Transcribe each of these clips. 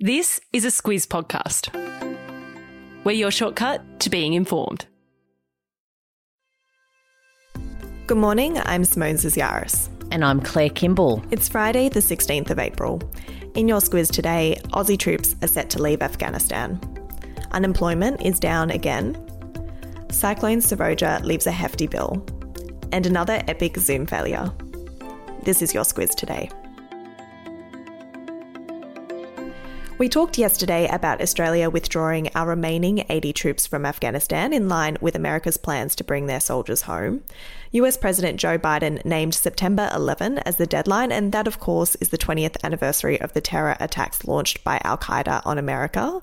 This is a Squiz podcast. We're your shortcut to being informed. Good morning, I'm Simone Zaziaris. And I'm Claire Kimball. It's Friday, the 16th of April. In your Squiz today, Aussie troops are set to leave Afghanistan. Unemployment is down again. Cyclone Seroja leaves a hefty bill. And another epic Zoom failure. This is your Squiz today. We talked yesterday about Australia withdrawing our remaining 80 troops from Afghanistan in line with America's plans to bring their soldiers home. US President Joe Biden named September 11 as the deadline, and that, of course, is the 20th anniversary of the terror attacks launched by Al Qaeda on America.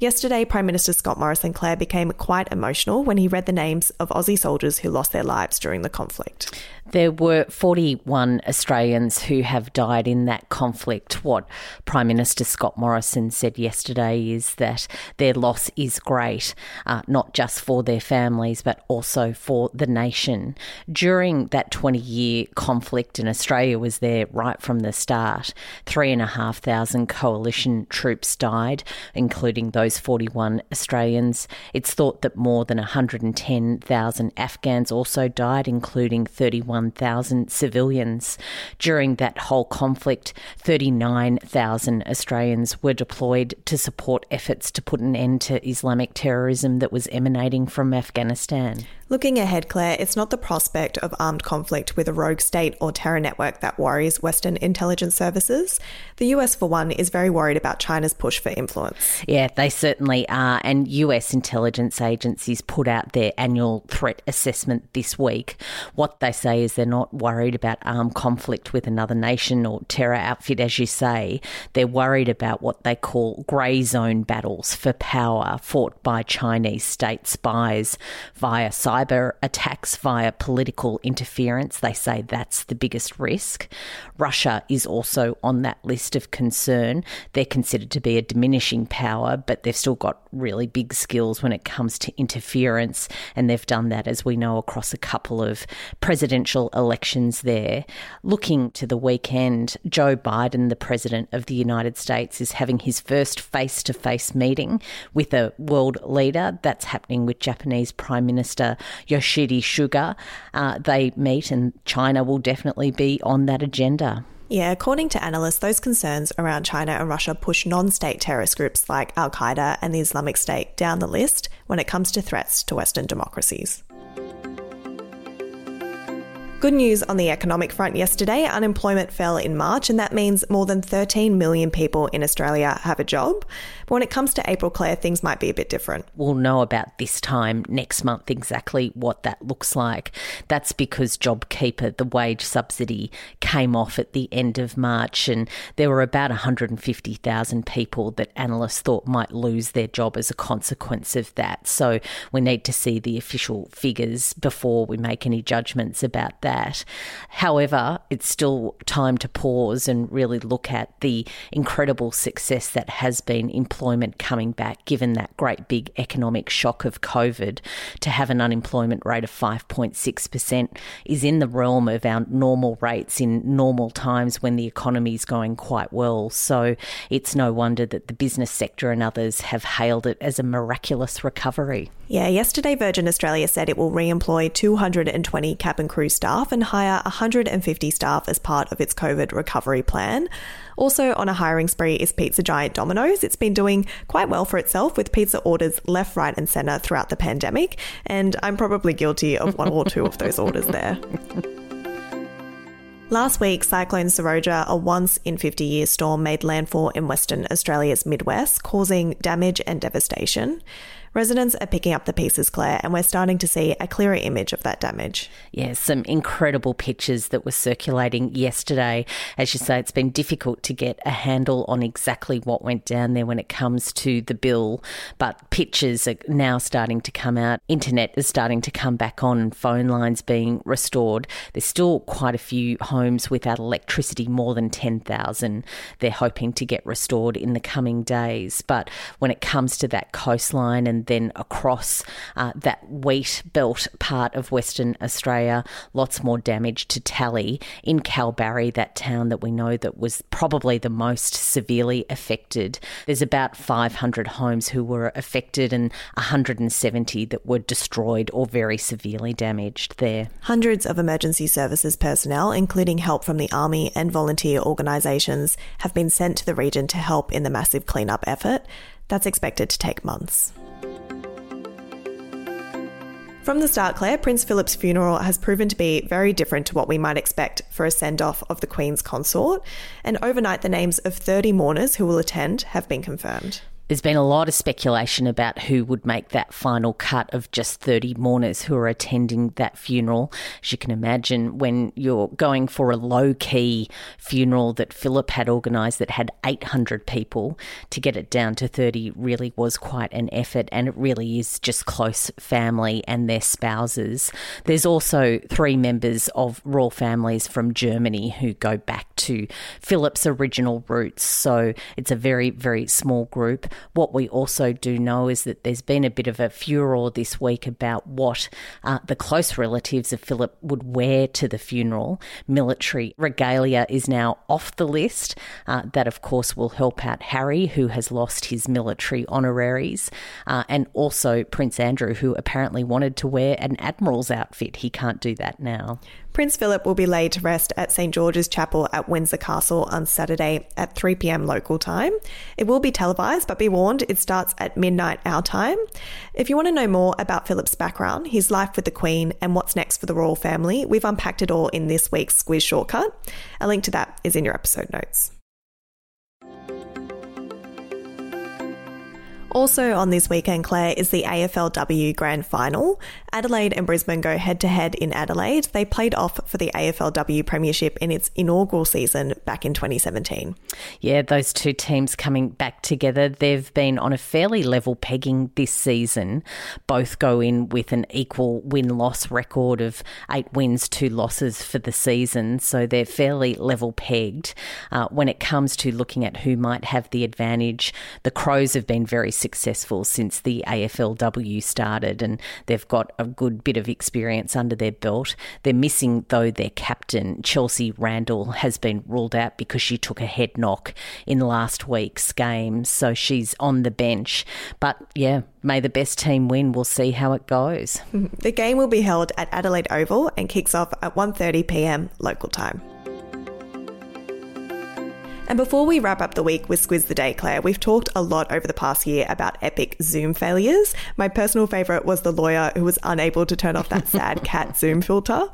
Yesterday, Prime Minister Scott Morrison Claire became quite emotional when he read the names of Aussie soldiers who lost their lives during the conflict. There were 41 Australians who have died in that conflict. What Prime Minister Scott Morrison said yesterday is that their loss is great, uh, not just for their families, but also for the nation. During that 20 year conflict, and Australia was there right from the start, three and a half thousand coalition troops died, including those 41 Australians. It's thought that more than 110,000 Afghans also died, including 31,000 civilians. During that whole conflict, 39,000 Australians were deployed to support efforts to put an end to Islamic terrorism that was emanating from Afghanistan. Looking ahead, Claire, it's not the prospect of armed conflict with a rogue state or terror network that worries Western intelligence services. The US, for one, is very worried about China's push for influence. Yeah, they certainly are. And US intelligence agencies put out their annual threat assessment this week. What they say is they're not worried about armed conflict with another nation or terror outfit, as you say. They're worried about what they call grey zone battles for power fought by Chinese state spies via cyber cyber attacks via political interference. They say that's the biggest risk. Russia is also on that list of concern. They're considered to be a diminishing power, but they've still got really big skills when it comes to interference, and they've done that, as we know, across a couple of presidential elections there. Looking to the weekend, Joe Biden, the President of the United States, is having his first face to face meeting with a world leader. That's happening with Japanese Prime Minister Yoshihide Suga. Uh, they meet, and China will definitely be on that agenda. Yeah, according to analysts, those concerns around China and Russia push non state terrorist groups like Al Qaeda and the Islamic State down the list when it comes to threats to Western democracies. Good news on the economic front yesterday. Unemployment fell in March, and that means more than 13 million people in Australia have a job. But when it comes to April, Claire, things might be a bit different. We'll know about this time next month exactly what that looks like. That's because JobKeeper, the wage subsidy, came off at the end of March, and there were about 150,000 people that analysts thought might lose their job as a consequence of that. So we need to see the official figures before we make any judgments about that that. However, it's still time to pause and really look at the incredible success that has been employment coming back, given that great big economic shock of COVID. To have an unemployment rate of 5.6% is in the realm of our normal rates in normal times when the economy is going quite well. So it's no wonder that the business sector and others have hailed it as a miraculous recovery. Yeah, yesterday Virgin Australia said it will re employ 220 cabin crew staff and hire 150 staff as part of its COVID recovery plan. Also, on a hiring spree is pizza giant Domino's. It's been doing quite well for itself with pizza orders left, right, and centre throughout the pandemic, and I'm probably guilty of one or two of those orders there. Last week, Cyclone Seroja, a once in 50 year storm, made landfall in Western Australia's Midwest, causing damage and devastation. Residents are picking up the pieces, Claire, and we're starting to see a clearer image of that damage. Yeah, some incredible pictures that were circulating yesterday. As you say, it's been difficult to get a handle on exactly what went down there when it comes to the bill, but pictures are now starting to come out. Internet is starting to come back on, phone lines being restored. There's still quite a few homes without electricity, more than 10,000. They're hoping to get restored in the coming days. But when it comes to that coastline and then across uh, that wheat belt part of Western Australia. Lots more damage to tally in Kalbarri, that town that we know that was probably the most severely affected. There's about 500 homes who were affected and 170 that were destroyed or very severely damaged there. Hundreds of emergency services personnel, including help from the Army and volunteer organisations, have been sent to the region to help in the massive cleanup effort. That's expected to take months. From the start, Claire, Prince Philip's funeral has proven to be very different to what we might expect for a send off of the Queen's consort, and overnight the names of 30 mourners who will attend have been confirmed. There's been a lot of speculation about who would make that final cut of just 30 mourners who are attending that funeral. As you can imagine, when you're going for a low key funeral that Philip had organised that had 800 people, to get it down to 30 really was quite an effort, and it really is just close family and their spouses. There's also three members of royal families from Germany who go back to Philip's original roots, so it's a very, very small group. What we also do know is that there's been a bit of a furor this week about what uh, the close relatives of Philip would wear to the funeral. Military regalia is now off the list. Uh, that, of course, will help out Harry, who has lost his military honoraries, uh, and also Prince Andrew, who apparently wanted to wear an admiral's outfit. He can't do that now. Prince Philip will be laid to rest at St George's Chapel at Windsor Castle on Saturday at 3 pm local time. It will be televised, but be warned, it starts at midnight our time. If you want to know more about Philip's background, his life with the Queen, and what's next for the royal family, we've unpacked it all in this week's Squiz Shortcut. A link to that is in your episode notes. Also on this weekend, Claire, is the AFLW Grand Final. Adelaide and Brisbane go head to head in Adelaide. They played off for the AFLW Premiership in its inaugural season back in 2017. Yeah, those two teams coming back together. They've been on a fairly level pegging this season. Both go in with an equal win loss record of eight wins, two losses for the season. So they're fairly level pegged. Uh, when it comes to looking at who might have the advantage, the Crows have been very successful since the AFLW started, and they've got a good bit of experience under their belt. They're missing, though, their captain, Chelsea Randall, has been ruled out because she took a head knock in last week's game, so she's on the bench. But yeah, may the best team win. We'll see how it goes. The game will be held at Adelaide Oval and kicks off at 1:30 p.m. local time. And before we wrap up the week with Squiz the Day, Claire, we've talked a lot over the past year about epic Zoom failures. My personal favourite was the lawyer who was unable to turn off that sad cat Zoom filter.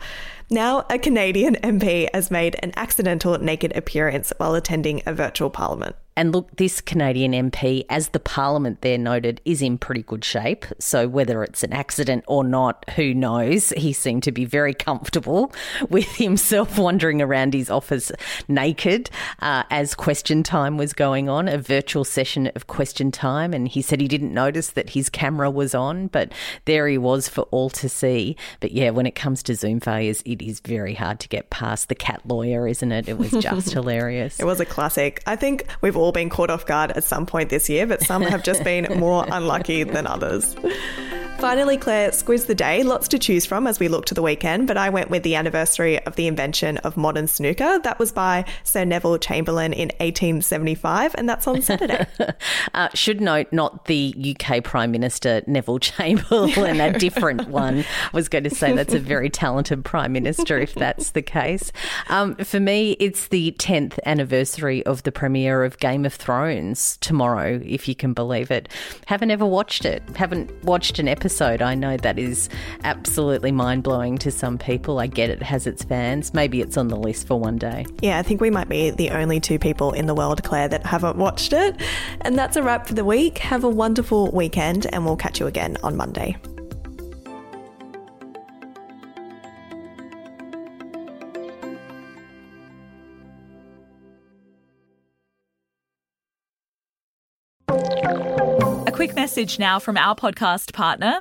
Now, a Canadian MP has made an accidental naked appearance while attending a virtual parliament. And look, this Canadian MP, as the Parliament there noted, is in pretty good shape. So whether it's an accident or not, who knows? He seemed to be very comfortable with himself wandering around his office naked uh, as question time was going on, a virtual session of question time. And he said he didn't notice that his camera was on, but there he was for all to see. But yeah, when it comes to Zoom failures, it is very hard to get past the cat lawyer, isn't it? It was just hilarious. It was a classic. I think we've all all been caught off guard at some point this year, but some have just been more unlucky than others. Finally, Claire, squiz the day. Lots to choose from as we look to the weekend, but I went with the anniversary of the invention of modern snooker. That was by Sir Neville Chamberlain in 1875, and that's on Saturday. uh, should note, not the UK Prime Minister Neville Chamberlain, a different one. I was going to say that's a very talented Prime Minister if that's the case. Um, for me, it's the 10th anniversary of the premiere of Game of Thrones tomorrow, if you can believe it. Haven't ever watched it, haven't watched an episode episode. I know that is absolutely mind blowing to some people. I get it has its fans. Maybe it's on the list for one day. Yeah, I think we might be the only two people in the world, Claire, that haven't watched it. And that's a wrap for the week. Have a wonderful weekend, and we'll catch you again on Monday. Quick message now from our podcast partner,